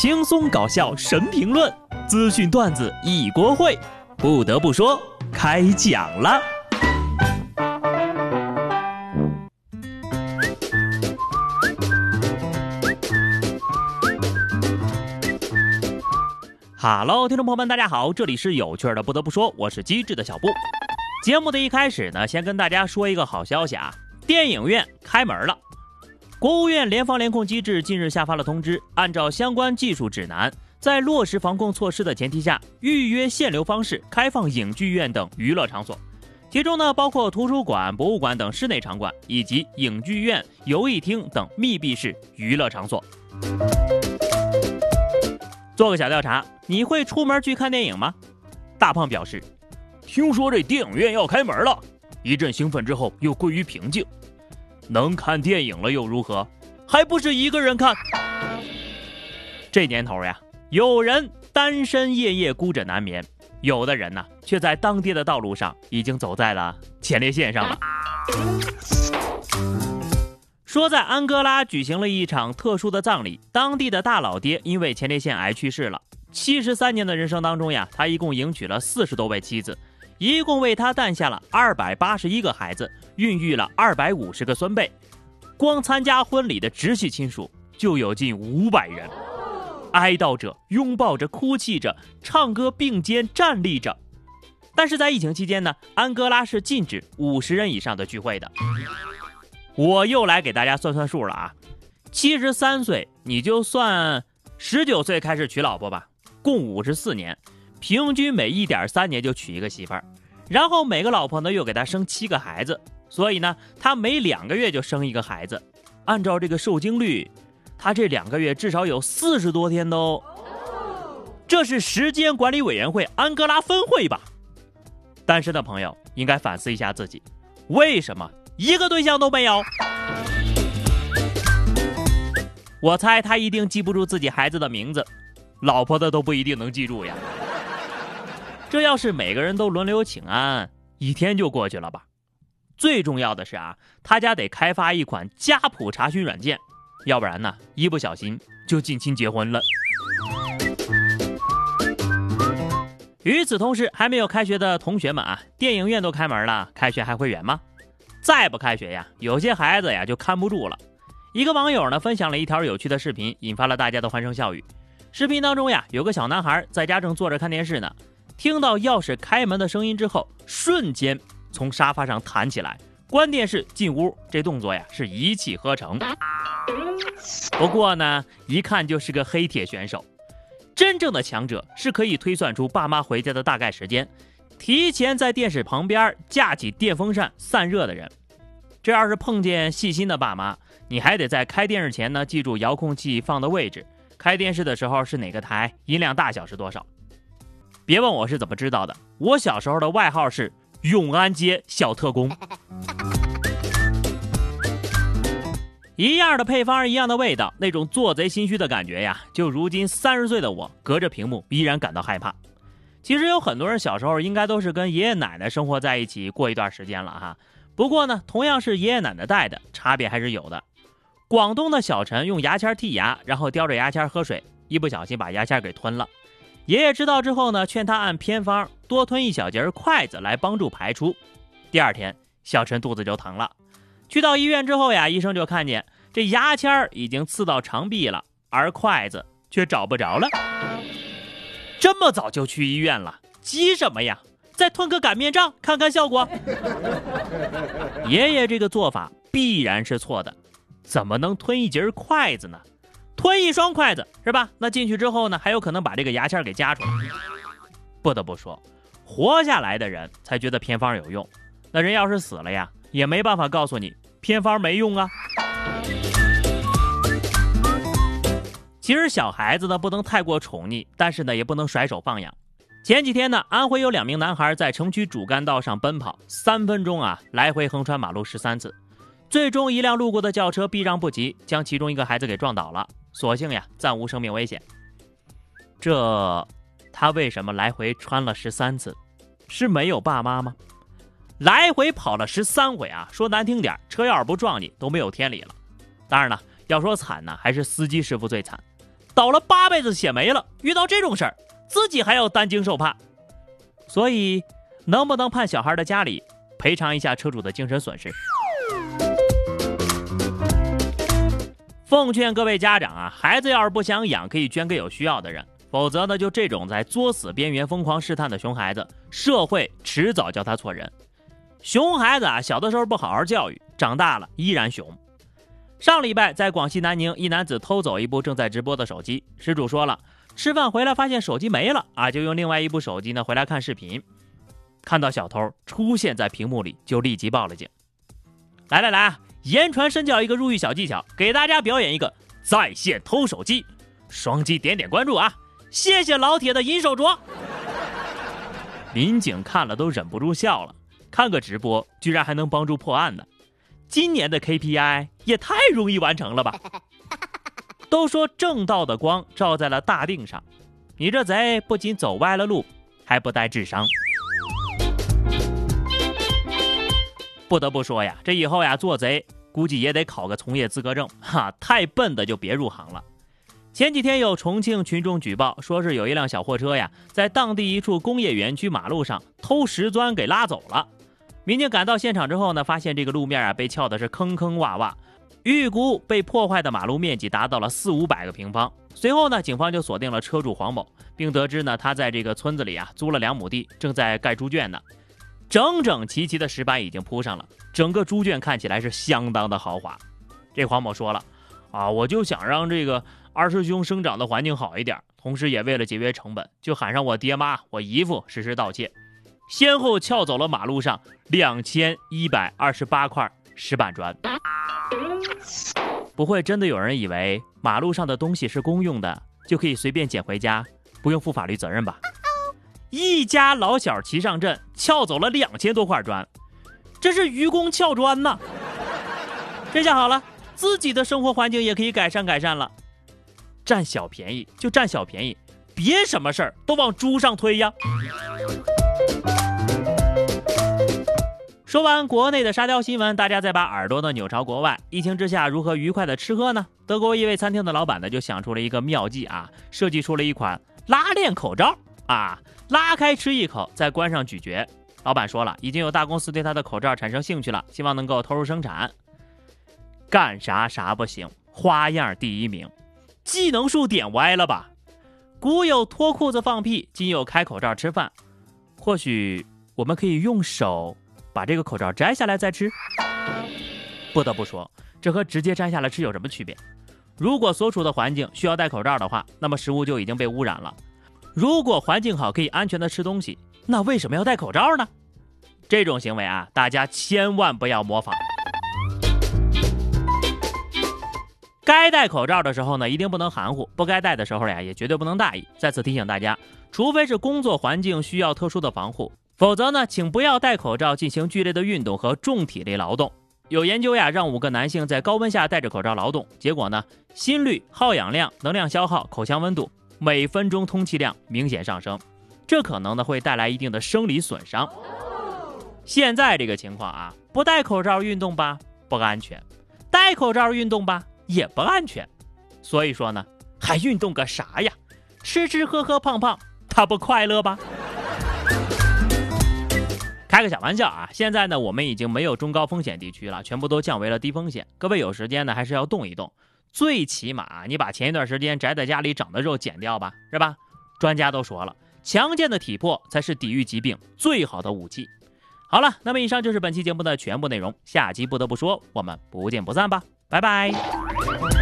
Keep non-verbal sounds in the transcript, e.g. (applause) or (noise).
轻松搞笑神评论，资讯段子一锅烩。不得不说，开讲了。哈喽，听众朋友们，大家好，这里是有趣的。不得不说，我是机智的小布。节目的一开始呢，先跟大家说一个好消息啊，电影院开门了。国务院联防联控机制近日下发了通知，按照相关技术指南，在落实防控措施的前提下，预约限流方式开放影剧院等娱乐场所，其中呢包括图书馆、博物馆等室内场馆，以及影剧院、游艺厅等密闭式娱乐场所。做个小调查，你会出门去看电影吗？大胖表示，听说这电影院要开门了，一阵兴奋之后又归于平静。能看电影了又如何？还不是一个人看。这年头呀，有人单身夜夜孤枕难眠，有的人呢，却在当爹的道路上已经走在了前列腺上了。说在安哥拉举行了一场特殊的葬礼，当地的大老爹因为前列腺癌去世了。七十三年的人生当中呀，他一共迎娶了四十多位妻子。一共为他诞下了二百八十一个孩子，孕育了二百五十个孙辈，光参加婚礼的直系亲属就有近五百人，哀悼者拥抱着、哭泣着、唱歌并肩站立着。但是在疫情期间呢，安哥拉是禁止五十人以上的聚会的。我又来给大家算算数了啊，七十三岁你就算十九岁开始娶老婆吧，共五十四年。平均每一点三年就娶一个媳妇儿，然后每个老婆呢又给他生七个孩子，所以呢他每两个月就生一个孩子。按照这个受精率，他这两个月至少有四十多天都。这是时间管理委员会安哥拉分会吧？单身的朋友应该反思一下自己，为什么一个对象都没有？我猜他一定记不住自己孩子的名字，老婆的都不一定能记住呀。这要是每个人都轮流请安，一天就过去了吧？最重要的是啊，他家得开发一款家谱查询软件，要不然呢，一不小心就近亲结婚了。与此同时，还没有开学的同学们啊，电影院都开门了，开学还会远吗？再不开学呀，有些孩子呀就看不住了。一个网友呢分享了一条有趣的视频，引发了大家的欢声笑语。视频当中呀，有个小男孩在家正坐着看电视呢。听到钥匙开门的声音之后，瞬间从沙发上弹起来，关电视进屋，这动作呀是一气呵成。不过呢，一看就是个黑铁选手。真正的强者是可以推算出爸妈回家的大概时间，提前在电视旁边架起电风扇散热的人。这要是碰见细心的爸妈，你还得在开电视前呢记住遥控器放的位置，开电视的时候是哪个台，音量大小是多少。别问我是怎么知道的，我小时候的外号是永安街小特工。(laughs) 一样的配方，一样的味道，那种做贼心虚的感觉呀，就如今三十岁的我，隔着屏幕依然感到害怕。其实有很多人小时候应该都是跟爷爷奶奶生活在一起过一段时间了哈。不过呢，同样是爷爷奶奶带的，差别还是有的。广东的小陈用牙签剔牙，然后叼着牙签喝水，一不小心把牙签给吞了。爷爷知道之后呢，劝他按偏方多吞一小节筷子来帮助排出。第二天，小陈肚子就疼了。去到医院之后呀，医生就看见这牙签儿已经刺到肠壁了，而筷子却找不着了。这么早就去医院了，急什么呀？再吞个擀面杖看看效果。(laughs) 爷爷这个做法必然是错的，怎么能吞一截筷子呢？吞一双筷子是吧？那进去之后呢，还有可能把这个牙签给夹出来。不得不说，活下来的人才觉得偏方有用。那人要是死了呀，也没办法告诉你偏方没用啊。其实小孩子呢不能太过宠溺，但是呢也不能甩手放养。前几天呢，安徽有两名男孩在城区主干道上奔跑，三分钟啊来回横穿马路十三次，最终一辆路过的轿车避让不及，将其中一个孩子给撞倒了。所幸呀，暂无生命危险。这，他为什么来回穿了十三次？是没有爸妈吗？来回跑了十三回啊！说难听点，车要是不撞你，都没有天理了。当然了，要说惨呢，还是司机师傅最惨。倒了八辈子血霉了，遇到这种事儿，自己还要担惊受怕。所以，能不能判小孩的家里赔偿一下车主的精神损失？奉劝各位家长啊，孩子要是不想养，可以捐给有需要的人；否则呢，就这种在作死边缘疯狂试探的熊孩子，社会迟早叫他做人。熊孩子啊，小的时候不好好教育，长大了依然熊。上礼拜在广西南宁，一男子偷走一部正在直播的手机，失主说了，吃饭回来发现手机没了啊，就用另外一部手机呢回来看视频，看到小偷出现在屏幕里，就立即报了警。来来来。言传身教一个入狱小技巧，给大家表演一个在线偷手机，双击点点关注啊！谢谢老铁的银手镯。民警看了都忍不住笑了，看个直播居然还能帮助破案呢，今年的 KPI 也太容易完成了吧？都说正道的光照在了大腚上，你这贼不仅走歪了路，还不带智商。不得不说呀，这以后呀做贼估计也得考个从业资格证 (laughs) 哈，太笨的就别入行了。前几天有重庆群众举报，说是有一辆小货车呀，在当地一处工业园区马路上偷石砖给拉走了。民警赶到现场之后呢，发现这个路面啊被撬的是坑坑洼洼，预估被破坏的马路面积达到了四五百个平方。随后呢，警方就锁定了车主黄某，并得知呢他在这个村子里啊租了两亩地，正在盖猪圈呢。整整齐齐的石板已经铺上了，整个猪圈看起来是相当的豪华。这黄某说了：“啊，我就想让这个二师兄生长的环境好一点，同时也为了节约成本，就喊上我爹妈、我姨父实施盗窃，先后撬走了马路上两千一百二十八块石板砖。不会真的有人以为马路上的东西是公用的，就可以随便捡回家，不用负法律责任吧？”一家老小齐上阵，撬走了两千多块砖，这是愚公撬砖呐！这下好了，自己的生活环境也可以改善改善了。占小便宜就占小便宜，别什么事儿都往猪上推呀！说完国内的沙雕新闻，大家再把耳朵呢扭朝国外。疫情之下，如何愉快的吃喝呢？德国一位餐厅的老板呢就想出了一个妙计啊，设计出了一款拉链口罩啊。拉开吃一口，再关上咀嚼。老板说了，已经有大公司对他的口罩产生兴趣了，希望能够投入生产。干啥啥不行，花样第一名。技能树点歪了吧？古有脱裤子放屁，今有开口罩吃饭。或许我们可以用手把这个口罩摘下来再吃。不得不说，这和直接摘下来吃有什么区别？如果所处的环境需要戴口罩的话，那么食物就已经被污染了。如果环境好，可以安全的吃东西，那为什么要戴口罩呢？这种行为啊，大家千万不要模仿。该戴口罩的时候呢，一定不能含糊；不该戴的时候呀，也绝对不能大意。再次提醒大家，除非是工作环境需要特殊的防护，否则呢，请不要戴口罩进行剧烈的运动和重体力劳动。有研究呀，让五个男性在高温下戴着口罩劳动，结果呢，心率、耗氧量、能量消耗、口腔温度。每分钟通气量明显上升，这可能呢会带来一定的生理损伤。现在这个情况啊，不戴口罩运动吧不安全，戴口罩运动吧也不安全。所以说呢，还运动个啥呀？吃吃喝喝胖胖，他不快乐吧？开个小玩笑啊！现在呢，我们已经没有中高风险地区了，全部都降为了低风险。各位有时间呢，还是要动一动。最起码，你把前一段时间宅在家里长的肉减掉吧，是吧？专家都说了，强健的体魄才是抵御疾病最好的武器。好了，那么以上就是本期节目的全部内容，下期不得不说，我们不见不散吧，拜拜。